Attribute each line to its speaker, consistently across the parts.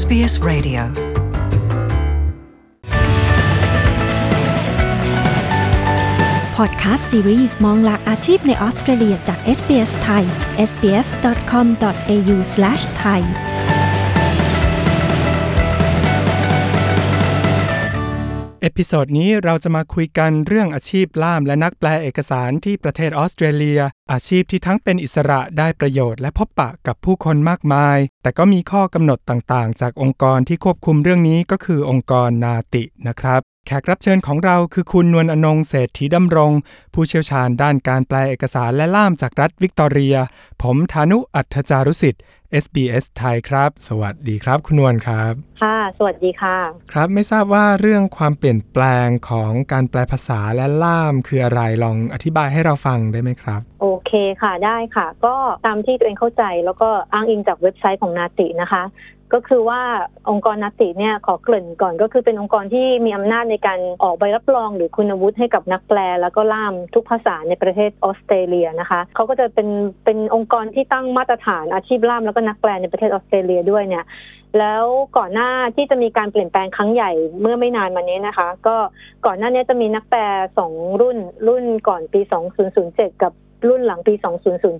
Speaker 1: SBS Radio
Speaker 2: พอดแคสต์ซีรีส์มองหลักอาชีพในออสเตรเลียจาก SBS ไทย sbs.com.au/thai
Speaker 3: episode นี้เราจะมาคุยกันเรื่องอาชีพล่ามและนักแปลเอกสารที่ประเทศออสเตรเลีย อาชีพที่ทั้งเป็นอิสระได้ประโยชน์และพบปะกับผู้คนมากมาย แต่ก็มีข้อกำหนดต่างๆ จากองค์กรที่ควบคุมเรื่องนี้ก็คือองค์กร NAATI นะครับ แขกรับเชิญของเราคือคุณนวลอนงเศรษฐีดำรง ผู้เชี่ยวชาญด้านการแปลเอกสารและล่ามจากรัฐวิกตอเรีย ผมธานุอัธจารุสิทธิ์ SBS ไทยครับ สวัสดีครับ คุณนวลครับ
Speaker 4: ค่ะ สวัสดีค่ะ
Speaker 3: ครับไม่ทราบว่าเรื่องความเปลี่ยนแปลงของการแปลภาษาและล่ามคืออะไรลองอธิบายให้เราฟังได้ไหมครับ
Speaker 4: โอเคค่ะได้ค่ะ ก็ตามที่ตัวเองเข้าใจแล้วก็อ้างอิงจากเว็บไซต์ของนาตินะคะ ก็คือว่าองค์กรนาติเนี่ยขอเกริ่นก่อนก็คือเป็นองค์กรที่มีอำนาจในการออกใบรับรองหรือคุณวุฒิให้กับนักแปล แล้วก็ล่ามทุกภาษาในประเทศออสเตรเลียนะคะเขาก็จะเป็นเป็นองค์กรที่ตั้งมาตรฐานอาชีพล่ามแล้วก็นักแปลในประเทศออสเตรเลียด้วยเนี่ยแล้วก่อนหน้าที่จะมีการเปลี่ยนแปลงครั้งใหญ่เมื่อไม่นานมานี้นะคะ ก็ก่อนหน้านี้จะมีนักแปลสองรุ่นรุ่นก่อนปี 2007 กับรุ่นหลังปี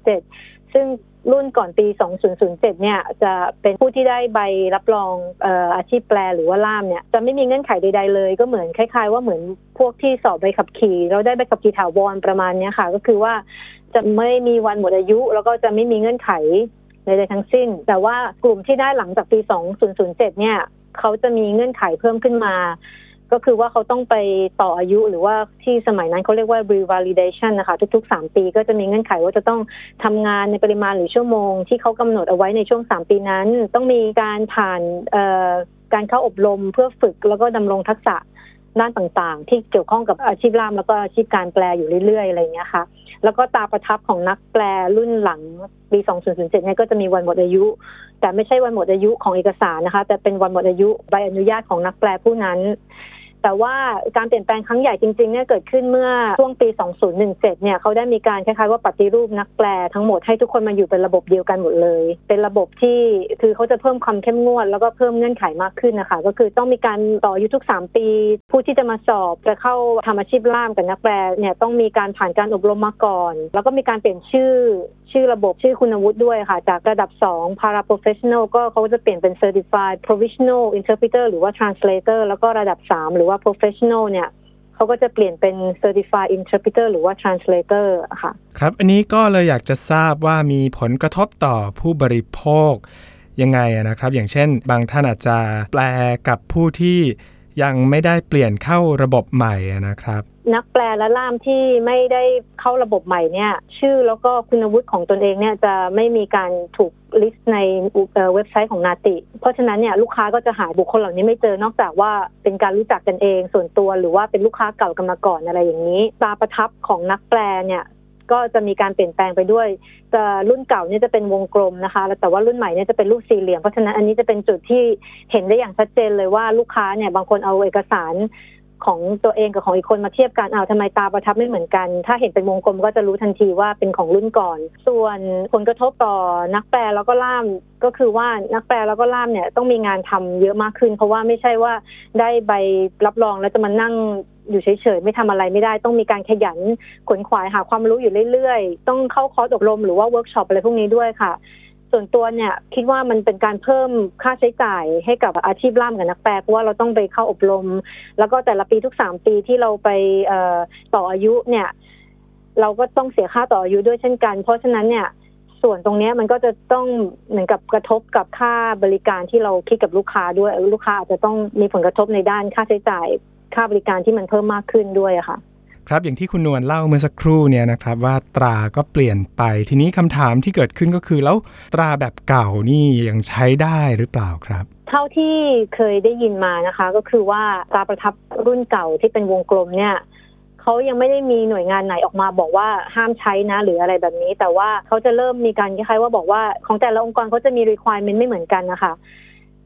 Speaker 4: 2007 ซึ่งรุ่นก่อนปี 2007 เนี่ยจะเป็นผู้ที่ได้ใบรับรองออาชีพแปลหรือว่าล่ามเนี่ยจะไม่มีเงื่อนไขใดๆเลย ก็เหมือนคล้ายๆ ว่าเหมือนพวกที่สอบใบขับขี่เราได้ใบขับขี่ถาวรประมาณนี้ค่ะ ก็คือว่าจะไม่มีวันหมดอายุ แล้วก็จะไม่มีเงื่อนไขใดๆทั้งสิ้น แต่ว่ากลุ่มที่ได้หลังจากปี 2007 เนี่ยเขาจะมีเงื่อนไขเพิ่มขึ้นมา ก็คือว่าเขาต้องไปต่ออายุหรือว่าที่สมัยนั้นเขาเรียกว่า revalidation นะคะทุกๆ 3 ปีก็จะมีเงื่อนไขว่าจะต้องทำงานในปริมาณหรือชั่วโมง ที่เขากำหนดเอาไว้ในช่วง 3 ปีนั้น ต้องมีการผ่านการเข้าอบรมเพื่อฝึกแล้วก็ดำรงทักษะด้านต่างๆ ที่เกี่ยวข้องกับอาชีพล่ามแล้วก็อาชีพการแปลอยู่เรื่อยๆอะไรอย่างเงี้ยค่ะ แล้วก็ตาประทับของนักแปลรุ่นหลังปี 2007เนี่ยก็จะมีวันหมดอายุ แต่ไม่ใช่วันหมดอายุของเอกสารนะคะ แต่เป็นวันหมดอายุใบอนุญาตของนักแปลผู้นั้น แต่ว่าการเปลี่ยนแปลงครั้งใหญ่จริงๆเนี่ยเกิดขึ้นเมื่อช่วงปี 2017 เนี่ยเขาได้มีการคล้ายๆว่าปฏิรูปนักแปลทั้งหมดให้ทุกคนมาอยู่เป็นระบบเดียวกันหมดเลย เป็นระบบที่คือเขาจะเพิ่มความเข้มงวด แล้วก็เพิ่มเงื่อนไขมากขึ้นนะคะ ก็คือต้องมีการต่ออายุทุก 3 ปี ผู้ที่จะมาสอบจะเข้าทำอาชีพล่ามกับนักแปลเนี่ยต้องมีการผ่านการอบรมมาก่อน แล้วก็มีการเปลี่ยนชื่อ ชื่อระบบชื่อคุณวุฒิด้วยค่ะ จากระดับ 2 para professional ก็เขาจะเปลี่ยนเป็น certified provisional interpreter หรือว่า translator แล้วก็ระดับ 3 หรือว่า professional เนี่ยเขาก็จะเปลี่ยนเป็น certified interpreter หรือว่า translator ค่ะ
Speaker 3: ครับ อันนี้ก็เลยอยากจะทราบว่ามีผลกระทบต่อผู้บริโภคยังไงนะครับ อย่างเช่น บางท่านอาจจะแปลกับผู้ที่ยังไม่ได้เปลี่ยนเข้าระบบใหม่นะครับ
Speaker 4: นักแปลและล่ามที่ไม่ได้เข้าระบบใหม่เนี่ย ชื่อแล้วก็คุณวุฒิของตนเองเนี่ยจะไม่มีการถูกลิสต์ในเว็บไซต์ของนาติ เพราะฉะนั้นเนี่ยลูกค้าก็จะหาบุคคลเหล่านี้ไม่เจอนอกจากว่าเป็นการรู้จักกันเองส่วนตัวหรือว่าเป็นลูกค้าเก่ากันมาก่อนอะไรอย่างนี้ ตาประทับของนักแปลเนี่ยก็จะมีการเปลี่ยนแปลงไปด้วย จะรุ่นเก่าเนี่ยจะเป็นวงกลมนะคะ แต่ว่ารุ่นใหม่เนี่ยจะเป็นรูปสี่เหลี่ยม เพราะฉะนั้นอันนี้จะเป็นจุดที่เห็นได้อย่างชัดเจนเลยว่าลูกค้าเนี่ยบางคนเอาเอกสาร ของตัวเองกับของอีกคนมาเทียบกันเอาทำไมตาประทับไม่เหมือนกัน ถ้าเห็นเป็นวงกลมก็จะรู้ทันทีว่าเป็นของรุ่นก่อน ส่วนผลกระทบต่อนักแปลแล้วก็ล่ามก็คือว่านักแปลแล้วก็ล่ามเนี่ยต้องมีงานทำเยอะมากขึ้น เพราะว่าไม่ใช่ว่าได้ใบรับรองแล้วจะมานั่งอยู่เฉยๆไม่ทำอะไรไม่ได้ต้องมีการขยันขวนขวายหาความรู้อยู่เรื่อยๆ ต้องเข้าคอร์สอบรมหรือว่าเวิร์กช็อปอะไรพวกนี้ด้วยค่ะ ส่วนตัวเนี่ยคิดว่ามันเป็นการเพิ่มค่าใช้จ่ายให้กับอาชีพล่ามกับนักแปลเพราะว่าเราต้องไปเข้าอบรม แล้วก็แต่ละปีทุกสามปีที่เราไปต่ออายุเนี่ย เราก็ต้องเสียค่าต่ออายุด้วยเช่นกัน เพราะฉะนั้นเนี่ย ส่วนตรงนี้มันก็จะต้องเหมือนกับกระทบกับค่าบริการที่เราคิดกับลูกค้าด้วยลูกค้าอาจจะต้องมีผลกระทบในด้านค่าใช้จ่ายค่าบริการที่มันเพิ่มมากขึ้นด้วยค่ะ
Speaker 3: ครับอย่างที่คุณนวลเล่าเมื่อสักครู่เนี่ยนะครับว่าตราก็เปลี่ยนไป ทีนี้คำถามที่เกิดขึ้นก็คือแล้วตราแบบเก่านี่ยังใช้ได้หรือเปล่าครับ
Speaker 4: เท่าที่เคยได้ยินมานะคะ ก็คือว่าตราประทับรุ่นเก่าที่เป็นวงกลมเนี่ยเขายังไม่ได้มีหน่วยงานไหนออกมาบอกว่าห้ามใช้นะ หรืออะไรแบบนี้ แต่ว่าเขาจะเริ่มมีการคล้ายๆว่าบอกว่าของแต่ละองค์กรเขาจะมี requirement ไม่เหมือนกันนะคะ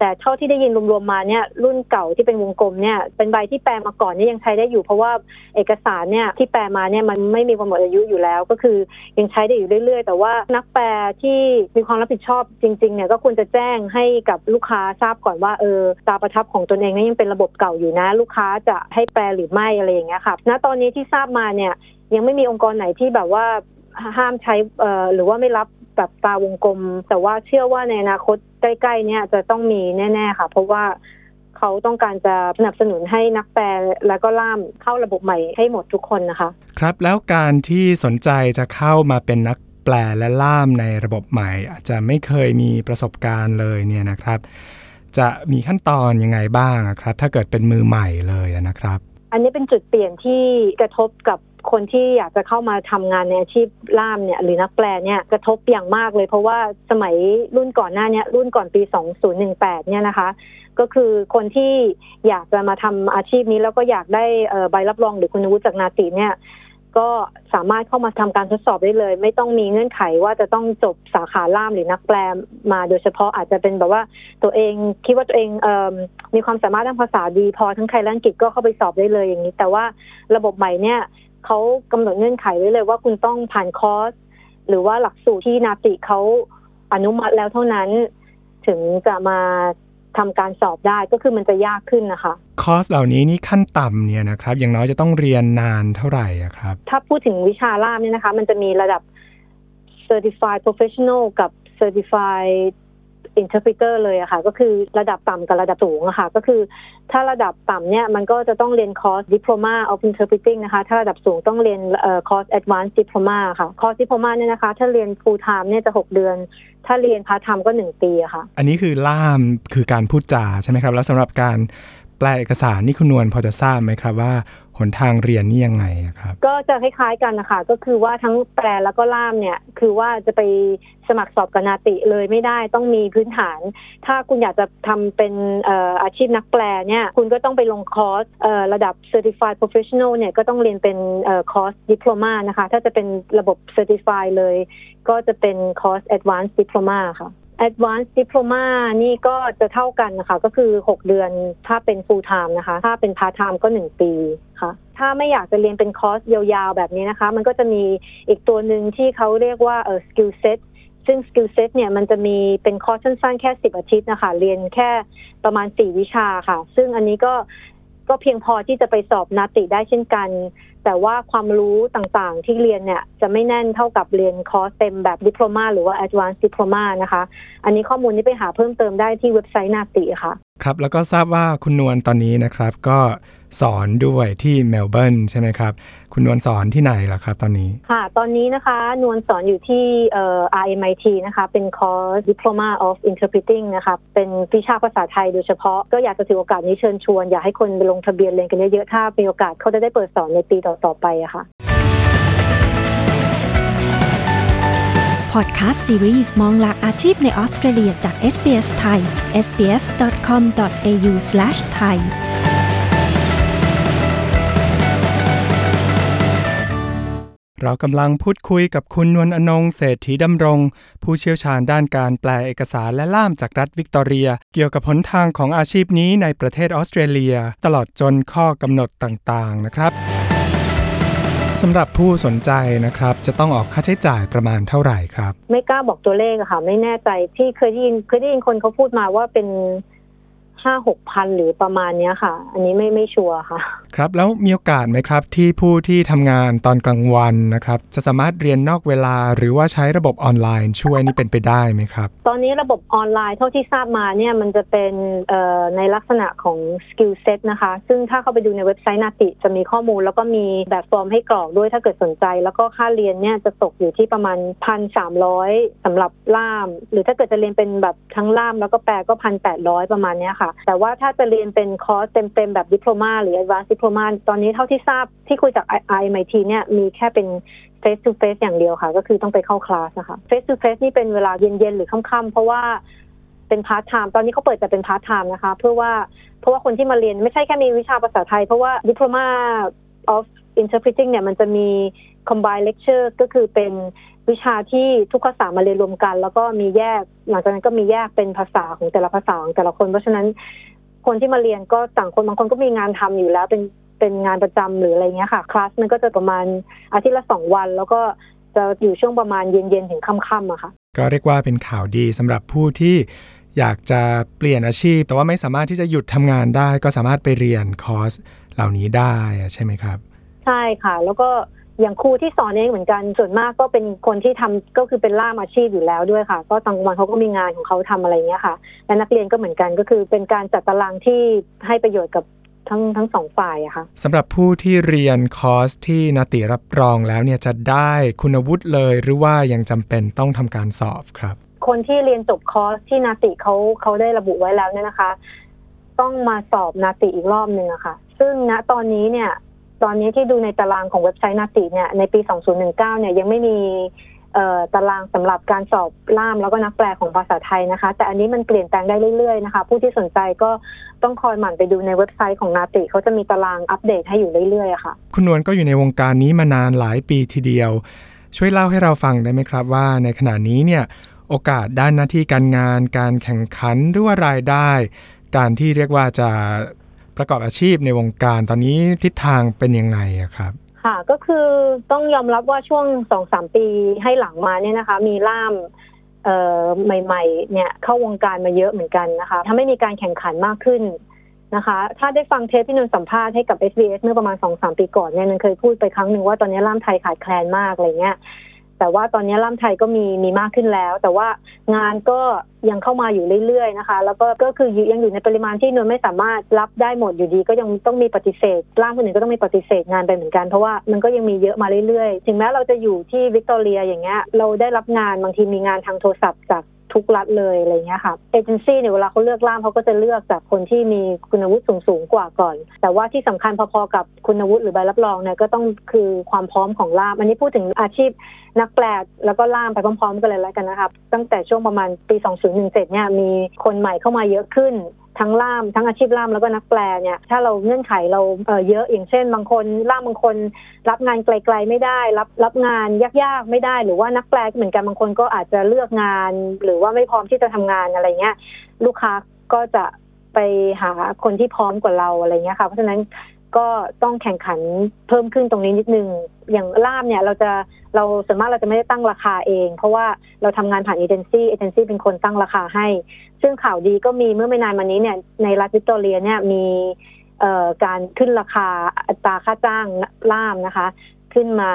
Speaker 4: แต่เท่าที่ได้ยินรวมๆมาเนี่ยรุ่นเก่าที่เป็นวงกลมเนี่ยเป็นใบที่แปลมาก่อนเนี่ยยังใช้ได้อยู่ เพราะว่าเอกสารเนี่ยที่แปลมาเนี่ยมันไม่มีวันหมดอายุอยู่แล้ว ก็คือยังใช้ได้อยู่เรื่อยๆ แต่ว่านักแปลที่มีความรับผิดชอบจริงๆเนี่ยก็ควรจะแจ้งให้กับลูกค้าทราบก่อนว่าเออตาประทับของตนเองเนี่ยยังเป็นระบบเก่าอยู่นะ ลูกค้าจะให้แปลหรือไม่อะไรอย่างเงี้ยค่ะณตอนนี้ที่ทราบมาเนี่ยยังไม่มีองค์กรไหนที่แบบว่าห้ามใช้เอ่อหรือว่าไม่รับ แบบตาวงกลม แต่ว่าเชื่อว่าในอนาคตใกล้ๆเนี่ยจะต้องมีแน่ ๆ ค่ะ เพราะว่าเขาต้องการจะสนับสนุนให้นักแปลแล้วก็ล่ามเข้าระบบใหม่ให้หมดทุกคนนะคะ
Speaker 3: ครับแล้วการที่สนใจจะเข้ามาเป็นนักแปลและล่ามในระบบใหม่ อาจจะไม่เคยมีประสบการณ์เลยเนี่ยนะครับ จะมีขั้นตอนยังไงบ้างอะครับ ถ้าเกิดเป็นมือใหม่เลยนะครับ
Speaker 4: อันนี้เป็นจุดเปลี่ยนที่กระทบกับ คนที่อยากจะเข้ามาทำงานในอาชีพล่ามเนี่ยหรือนักแปลเนี่ยกระทบอย่างมากเลย เพราะว่าสมัยรุ่นก่อนหน้าเนี้รุ่นก่อนปี 2018 เนี่ยนะคะ ก็คือคนที่อยากจะมาทำอาชีพนี้แล้วก็อยากได้ใบรับรองหรือคุณวุฒิจากนาติเนี่ยก็สามารถเข้ามาทำการทดสอบได้เลย ไม่ต้องมีเงื่อนไขว่าจะต้องจบสาขาล่ามหรือนักแปลมาโดยเฉพาะอาจจะเป็นแบบว่าตัวเองคิดว่าตัวเองเออมีความสามารถด้านภาษาดีพอทั้งไทยและอังกฤษก็เข้าไปสอบได้เลยอย่างนี้ แต่ว่าระบบใหม่เนี่ย เขากำหนดเงื่อนไขไว้เลยว่าคุณต้องผ่านคอร์สหรือว่าหลักสูตรที่นาติเขาอนุมัติแล้วเท่านั้น ถึงจะมาทำการสอบได้ก็คือมันจะยากขึ้นนะคะ
Speaker 3: คอร์สเหล่านี้นี่ขั้นต่ำเนี่ยนะครับ อย่างน้อยจะต้องเรียนนานเท่าไหร่อะครับ
Speaker 4: ถ้าพูดถึงวิชาล่ามเนี่ยนะคะ มันจะมีระดับ certified professional กับ certified interpreter เลยอะค่ะ ก็คือระดับต่ำกับระดับสูงอะค่ะ ก็คือ ถ้าระดับต่ำเนี่ยมันก็จะต้องเรียนคอร์ส diploma of interpreting นะคะถ้าระดับสูงต้องเรียนคอร์ส advanced diploma ค่ะคอร์ส diploma เนี่ยนะคะถ้าเรียน full time เนี่ยจะ 6 เดือน ถ้าเรียน part time ก็ 1 ปีอะค่ะ
Speaker 3: อันนี้คือล่ามคือการพูดจาใช่ไหมครับ แล้วสำหรับการ แปลเอกสารนี่คุณนวลพอจะทราบไหมครับว่าหนทางเรียนนี่ยังไงครับ
Speaker 4: ก็จะคล้ายๆกันนะคะก็คือว่าทั้งแปลแล้วก็ล่ามเนี่ย คือว่าจะไปสมัครสอบ NAATI เลยไม่ได้ต้องมีพื้นฐาน ถ้าคุณอยากจะทำเป็นอาชีพนักแปลเนี่ย คุณก็ต้องไปลงคอร์สระดับ Certified Professional เนี่ยก็ต้องเรียนเป็นคอร์ส Diploma นะคะ ถ้าจะเป็นระบบ Certified เลย ก็จะเป็นคอร์ส Advanced Diploma ค่ะ Advanced Diploma นี่ก็จะเท่ากันนะคะ ก็คือ 6 เดือนถ้าเป็น full time นะคะ ถ้าเป็น part time ก็ 1 ปีค่ะ ถ้าไม่อยากจะเรียนเป็นคอร์สยาวๆ แบบนี้นะคะ มันก็จะมีอีกตัวหนึ่งที่เขาเรียกว่าเออ skill set ซึ่ง skill set เนี่ยมันจะมีเป็นคอร์สสั้นๆ แค่ 10 อาทิตย์นะคะ เรียนแค่ประมาณ 4 วิชาค่ะ ซึ่งอันนี้ก็ก็เพียงพอที่จะไปสอบ NAATI ได้เช่นกัน แต่ว่าความรู้ต่างๆที่เรียนเนี่ยจะไม่แน่นเท่ากับเรียนคอร์สเต็มแบบดิพล o m a หรือว่า advanced diploma นะคะ อันนี้ข้อมูลนี้ไปหาเพิ่มเติมได้ที่เว็บไซต์ NAATI ค่ะ
Speaker 3: ครับแล้วก็ทราบว่าคุณนวลตอนนี้นะครับก็สอนด้วยที่เมลเบิร์นใช่ไหมครับ คุณนวลสอนที่ไหนล่ะครับตอนนี้
Speaker 4: ค่ะ ตอนนี้นะคะ นวลสอนอยู่ที่เอ่อ RMIT นะคะ เป็นคอร์ส Diploma of Interpreting นะคะเป็นวิชาภาษาไทยโดยเฉพาะก็อยากจะถือโอกาสนี้เชิญชวน อยากให้คนไปลงทะเบียนเรียนกันเยอะๆถ้ามีโอกาสเขาจะได้เปิดสอนในปีต่อๆไปอะคะ่ะ
Speaker 2: พอดแคสต์ซีรีส์มองหลากอาชีพในออสเตรเลียจาก SBS ไทย sbs.com.au/thai
Speaker 3: เรากำลังพูดคุยกับคุณนวลอนงเศรษฐีดำรง ผู้เชี่ยวชาญด้านการแปลเอกสารและล่ามจากรัฐวิกตอเรีย เกี่ยวกับหนทางของอาชีพนี้ในประเทศออสเตรเลีย ตลอดจนข้อกำหนดต่างๆ นะครับ สำหรับผู้สนใจนะครับ จะต้องออกค่าใช้จ่ายประมาณเท่าไหร่ครับ
Speaker 4: ไม่กล้าบอกตัวเลขอะค่ะ ไม่แน่ใจที่เคยได้ยินเคยได้ยินคนเขาพูดมาว่าเป็น ห้าหกพันหรือประมาณเนี้ยค่ะ อันนี้ไม่ไม่ชัวร์ค่ะ
Speaker 3: ครับแล้วมีโอกาสไหมครับที่ผู้ที่ทำงานตอนกลางวันนะครับ จะสามารถเรียนนอกเวลาหรือว่าใช้ระบบออนไลน์ช่วยนี่เป็นไปได้ไหมครับ
Speaker 4: ตอนนี้ระบบออนไลน์เท่าที่ทราบมาเนี่ยมันจะเป็นเอ่อในลักษณะของ skill set นะคะ ซึ่งถ้าเข้าไปดูในเว็บไซต์ NAATI จะมีข้อมูล แล้วก็มีแบบฟอร์มให้กรอกด้วยถ้าเกิดสนใจ แล้วก็ค่าเรียนเนี่ยจะตกอยู่ที่ประมาณพันสามร้อยสำหรับล่าม หรือถ้าเกิดจะเรียนเป็นแบบทั้งล่ามแล้วก็แปลก็พันแปดร้อยประมาณเนี้ยค่ะแต่ว่าถ้าจะเรียนเป็นคอร์สเต็มๆ แบบ diploma หรือ advanced diploma ตอนนี้เท่าที่ทราบที่คุยจาก RMIT เนี่ยมีแค่เป็น face to face อย่างเดียวค่ะ ก็คือต้องไปเข้าคลาสนะคะ face to face นี่เป็นเวลาเย็นๆ หรือค่ำๆ เพราะว่าเป็น part time ตอนนี้เขาเปิดแต่เป็น part time นะคะ เพื่อว่าเพราะว่าคนที่มาเรียนไม่ใช่แค่มีวิชาภาษาไทย เพราะว่า diploma of interpreting เนี่ยมันจะมี combined lecture ก็คือเป็น วิชาที่ทุกภาษามาเรียนรวมกัน แล้วก็มีแยก หลังจากนั้นก็มีแยกเป็นภาษาของแต่ละภาษาของแต่ละคน เพราะฉะนั้นคนที่มาเรียนก็ต่างคนบางคนก็มีงานทำอยู่แล้ว เป็นเป็นงานประจำหรืออะไรเงี้ยค่ะคลาสมันก็จะประมาณอาทิตย์ละสองวัน แล้วก็จะอยู่ช่วงประมาณเย็นๆถึงค่ำๆอะค่ะ
Speaker 3: ก็เรียกว่าเป็นข่าวดีสำหรับผู้ที่อยากจะเปลี่ยนอาชีพ แต่ว่าไม่สามารถที่จะหยุดทำงานได้ ก็สามารถไปเรียนคอร์สเหล่านี้ได้ใช่ไหมครับ
Speaker 4: ใช่ค่ะ แล้วก็ อย่างครูที่สอนเองเหมือนกันส่วนมากก็เป็นคนที่ทำก็คือเป็นล่ามอาชีพอยู่แล้วด้วยค่ะ ก็ตอนวันเขาก็มีงานของเขาทำอะไรเงี้ยค่ะ และนักเรียนก็เหมือนกันก็คือเป็นการจัดตารางที่ให้ประโยชน์กับทั้งทั้งสองฝ่ายอะค่ะ
Speaker 3: สำหรับผู้ที่เรียนคอร์สที่ NAATI รับรองแล้วเนี่ยจะได้คุณวุฒิเลยหรือว่ายังจำเป็นต้องทำการสอบครับ
Speaker 4: คนที่เรียนจบคอร์สที่ NAATI เขาเขาได้ระบุไว้แล้วเนี่ยนะคะ ต้องมาสอบ NAATI อีกรอบหนึ่งอะค่ะ ซึ่งณตอนนี้เนี่ย ตอนนี้ที่ดูในตารางของเว็บไซต์ NAATI เนี่ยในปี 2019 เนี่ยยังไม่มีตารางสำหรับการสอบล่ามแล้วก็นักแปลของภาษาไทยนะคะ แต่อันนี้มันเปลี่ยนแปลงได้เรื่อยๆนะคะ ผู้ที่สนใจก็ต้องคอยหมั่นไปดูในเว็บไซต์ของนาติเขาจะมีตารางอัปเดตให้อยู่เรื่อยๆค่ะ
Speaker 3: คุณนวลก็อยู่ในวงการนี้มานานหลายปีทีเดียว ช่วยเล่าให้เราฟังได้ไหมครับว่าในขณะนี้เนี่ยโอกาสด้านหน้าที่การงาน การแข่งขันหรือว่ารายได้ การที่เรียกว่าจะ ประกอบอาชีพในวงการตอนนี้ทิศทางเป็นยังไงครับ
Speaker 4: ค่ะก็คือต้องยอมรับว่าช่วงสองสามปีให้หลังมาเนี่ยนะคะ มีล่ามเอ่อใหม่ ๆ เนี่ยเข้าวงการมาเยอะเหมือนกันนะคะทำให้มีการแข่งขันมากขึ้นนะคะ ถ้าได้ฟังเทปที่นนสัมภาษณ์ให้กับ SBS เมื่อประมาณสองสามปีก่อนเนี่ยนนเคยพูดไปครั้งหนึ่งว่าตอนนี้ล่ามไทยขาดแคลนมากอะไรเงี้ย แต่ว่าตอนนี้ล่ามไทยก็มีมีมากขึ้นแล้ว แต่ว่างานก็ยังเข้ามาอยู่เรื่อยๆนะคะ แล้วก็ก็คือยังอยู่ในปริมาณที่นนไม่สามารถรับได้หมดอยู่ดีก็ยังต้องมีปฏิเสธล่ามคนอื่นก็ต้องมีปฏิเสธงานไปเหมือนกันเพราะว่ามันก็ยังมีเยอะมาเรื่อยๆ ถึงแม้เราจะอยู่ที่วิกตอเรียอย่างเงี้ยเราได้รับงานบางทีมีงานทางโทรศัพท์จาก ทุกรัฐเลยอะไรเงี้ยค่ะเอเจนซี่เนี่ยเวลาเขาเลือกล่ามเขาก็จะเลือกจากคนที่มีคุณวุฒิสูงสูงกว่าก่อน แต่ว่าที่สำคัญพอๆกับคุณวุฒิหรือใบรับรองเนี่ยก็ต้องคือความพร้อมของล่ามอันนี้พูดถึงอาชีพนักแปลแล้วก็ล่ามไปพร้อมๆกันเลยแล้วกันนะครับตั้งแต่ช่วงประมาณปี 2017เนี่ยมีคนใหม่เข้ามาเยอะขึ้น ทั้งล่ามทั้งอาชีพล่ามแล้วก็นักแปลเนี่ยถ้าเราเงื่อนไขเราเเยอะอย่างเช่น บางคนล่ามบางคน รับงานไกล ๆ ไม่ได้ รับรับงานยากๆไม่ได้ หรือว่านักแปลเหมือนกันบางคนก็อาจจะเลือกงาน หรือว่าไม่พร้อมที่จะทำงานอะไรเงี้ยลูกค้าก็จะไปหาคนที่พร้อมกว่าเราอะไรเงี้ยค่ะ เพราะฉะนั้น ก็ต้องแข่งขันเพิ่มขึ้นตรงนี้นิดนึง อย่างล่ามเนี่ยเราจะเราส่วนมากเราจะไม่ได้ตั้งราคาเอง เพราะว่าเราทำงานผ่านเอเจนซี่เอเจนซี่เป็นคนตั้งราคาให้ ซึ่งข่าวดีก็มีเมื่อไม่นานมานี้เนี่ยในรัฐวิกตอเรียเนี่ยมีการขึ้นราคาอัตราค่าจ้างล่ามนะคะ ขึ้นมา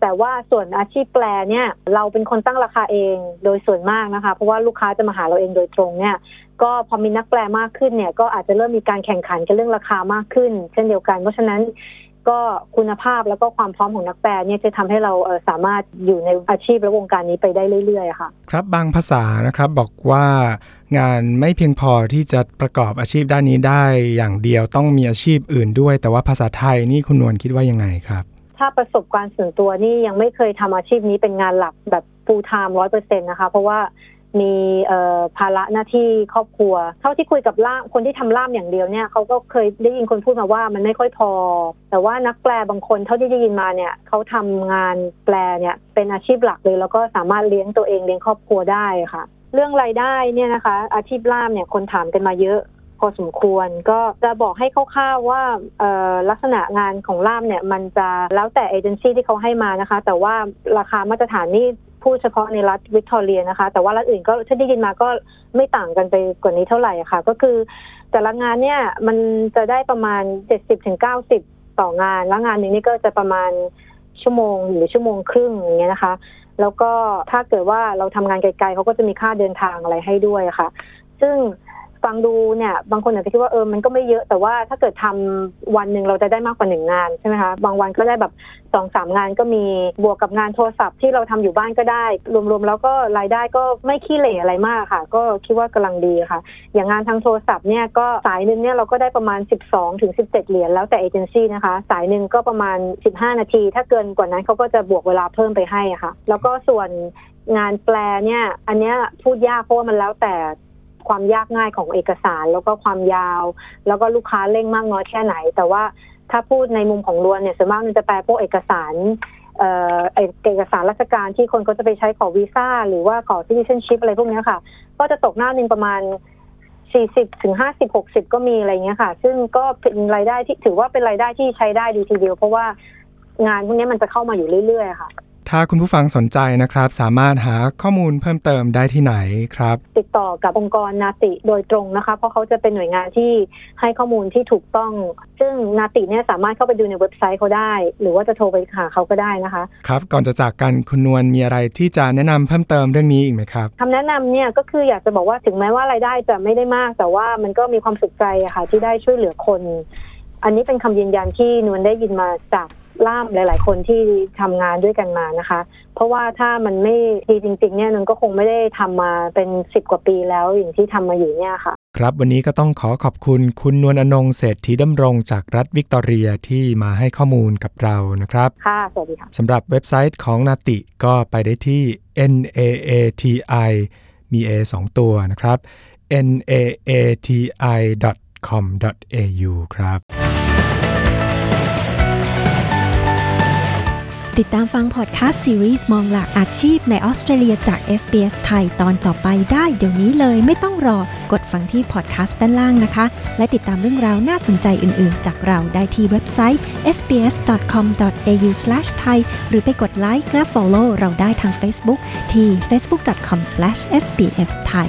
Speaker 4: แต่ว่าส่วนอาชีพแปลเนี่ย เราเป็นคนตั้งราคาเองโดยส่วนมากนะคะ เพราะว่าลูกค้าจะมาหาเราเองโดยตรงเนี่ย ก็พอมีนักแปลมากขึ้นเนี่ย ก็อาจจะเริ่มมีการแข่งขันกันเรื่องราคามากขึ้น เช่นเดียวกัน เพราะฉะนั้นก็คุณภาพแล้วก็ความพร้อมของนักแปลเนี่ยจะทำให้เราสามารถอยู่ในอาชีพและวงการนี้ไปได้เรื่อยๆค่ะ
Speaker 3: ครับบางภาษานะครับบอกว่างานไม่เพียงพอที่จะประกอบอาชีพด้านนี้ได้อย่างเดียวต้องมีอาชีพอื่นด้วย แต่ว่าภาษาไทยนี่คุณนวลคิดว่ายังไงครับ
Speaker 4: ถ้าประสบการณ์ส่วนตัวนี่ยังไม่เคยทำอาชีพนี้เป็นงานหลักแบบ full time ร้อยเปอร์เซ็นต์นะคะ เพราะว่ามีภาระหน้าที่ครอบครัว เท่าที่คุยกับล่ามคนที่ทำล่ามอย่างเดียวเนี่ยเขาก็เคยได้ยินคนพูดมาว่ามันไม่ค่อยพอ แต่ว่านักแปลบางคนเท่าที่ได้ยินมาเนี่ยเขาทำงานแปลเนี่ยเป็นอาชีพหลักเลย แล้วก็สามารถเลี้ยงตัวเองเลี้ยงครอบครัวได้ค่ะ เรื่องรายได้เนี่ยนะคะ อาชีพล่ามเนี่ยคนถามกันมาเยอะ พอสมควร ก็จะบอกให้คร่าวๆว่าลักษณะงานของล่ามเนี่ยมันจะแล้วแต่เอเจนซี่ที่เขาให้มานะคะ แต่ว่าราคามาตรฐานนี่พูดเฉพาะในรัฐวิกตอเรียนะคะ แต่ว่ารัฐอื่นก็ถ้าได้ยินมาก็ไม่ต่างกันไปกว่านี้เท่าไหร่ค่ะ ก็คือแต่ละงานเนี่ยมันจะได้ประมาณเจ็ดสิบถึงเก้าสิบต่องาน แล้วงานหนึ่งนี่ก็จะประมาณชั่วโมงหรือชั่วโมงครึ่งอย่างเงี้ยนะคะ แล้วก็ถ้าเกิดว่าเราทำงานไกลๆเขาก็จะมีค่าเดินทางอะไรให้ด้วยค่ะ ซึ่ง ฟังดูเนี่ย บางคนอาจจะคิดว่าเออมันก็ไม่เยอะแต่ว่าถ้าเกิดทำวันหนึ่งเราจะได้มากกว่าหนึ่งงานใช่ไหมคะบางวันก็ได้แบบสองสามงานก็มีบวกกับงานโทรศัพท์ที่เราทำอยู่บ้านก็ได้ รวมๆแล้วก็รายได้ก็ไม่ขี้เหร่อะไรมากค่ะ ก็คิดว่ากำลังดีค่ะ อย่างงานทางโทรศัพท์เนี่ยก็สายหนึ่งเนี่ยเราก็ได้ประมาณ 12ถึง17 เหรียญแล้วแต่เอเจนซี่นะคะ สายหนึ่งก็ประมาณ 15 นาที ถ้าเกินกว่านั้นเขาก็จะบวกเวลาเพิ่มไปให้ค่ะ แล้วก็ส่วนงานแปลเนี่ย อันเนี้ยพูดยากเพราะว่ามันแล้วแต่ ความยากง่ายของเอกสาร แล้วก็ความยาว แล้วก็ลูกค้าเร่งมากน้อยแค่ไหน แต่ว่าถ้าพูดในมุมของรวนเนี่ยส่วนมากมันจะแปลพวกเอกสารเอเอกสารราชการที่คนก็จะไปใช้ขอวีซ่าหรือว่าขอ citizenship อะไรพวกนี้ค่ะ ก็จะตกหน้าหนึ่งประมาณ40ถึง50 60ก็มีอะไรเงี้ยค่ะ ซึ่งก็เป็นรายได้ที่ถือว่าเป็นรายได้ที่ใช้ได้ดีทีเดียว เพราะว่างานพวกนี้มันจะเข้ามาอยู่เรื่อยๆค่ะ
Speaker 3: ถ้าคุณผู้ฟังสนใจนะครับ สามารถหาข้อมูลเพิ่มเติมได้ที่ไหนครับ
Speaker 4: ติดต่อกับองค์กรนาติโดยตรงนะคะ เพราะเขาจะเป็นหน่วยงานที่ให้ข้อมูลที่ถูกต้อง ซึ่งนาติเนี่ยสามารถเข้าไปดูในเว็บไซต์เขาได้ หรือว่าจะโทรไปหาเขาก็ได้นะคะ
Speaker 3: ครับ ก่อนจะจากกันคุณนวลมีอะไรที่จะแนะนำเพิ่มเติมเรื่องนี้อีกไหมครับ
Speaker 4: คำแนะนำเนี่ยก็คืออยากจะบอกว่าถึงแม้ว่ารายได้จะไม่ได้มาก แต่ว่ามันก็มีความสุขใจอะค่ะที่ได้ช่วยเหลือคน อันนี้เป็นคำยืนยันที่นวลได้ยินมาจาก ล่ามหลาย ๆ คนที่ทำงานด้วยกันมานะคะ เพราะว่าถ้ามันไม่ดีจริง ๆ เนี่ยนวลก็คงไม่ได้ทำมาเป็นสิบกว่าปีแล้วอย่างที่ทำมาอยู่เนี่ยค่ะ
Speaker 3: ครับวันนี้ก็ต้องขอขอบคุณคุณนวลอนงเศรษฐีดำรงจากรัฐวิกตอเรียที่มาให้ข้อมูลกับเรานะครับ
Speaker 4: ค่ะสวัสดีค่ะ
Speaker 3: สำหรับเว็บไซต์ของนาติก็ไปได้ที่ naati มี a 2 ตัวนะครับ naati.com.au ครับ
Speaker 2: ติดตามฟังพอดแคสต์ซีรีส์มองหลากอาชีพในออสเตรเลียจาก SBS ไทยตอนต่อไปได้เดี๋ยวนี้เลยไม่ต้องรอกดฟังที่พอดแคสต์ด้านล่างนะคะ และติดตามเรื่องราวน่าสนใจอื่นๆ จากเราได้ที่เว็บไซต์ sbs.com.au/thai หรือไปกดไลค์และ follow เราได้ทาง Facebook ที่ facebook.com/sbsthai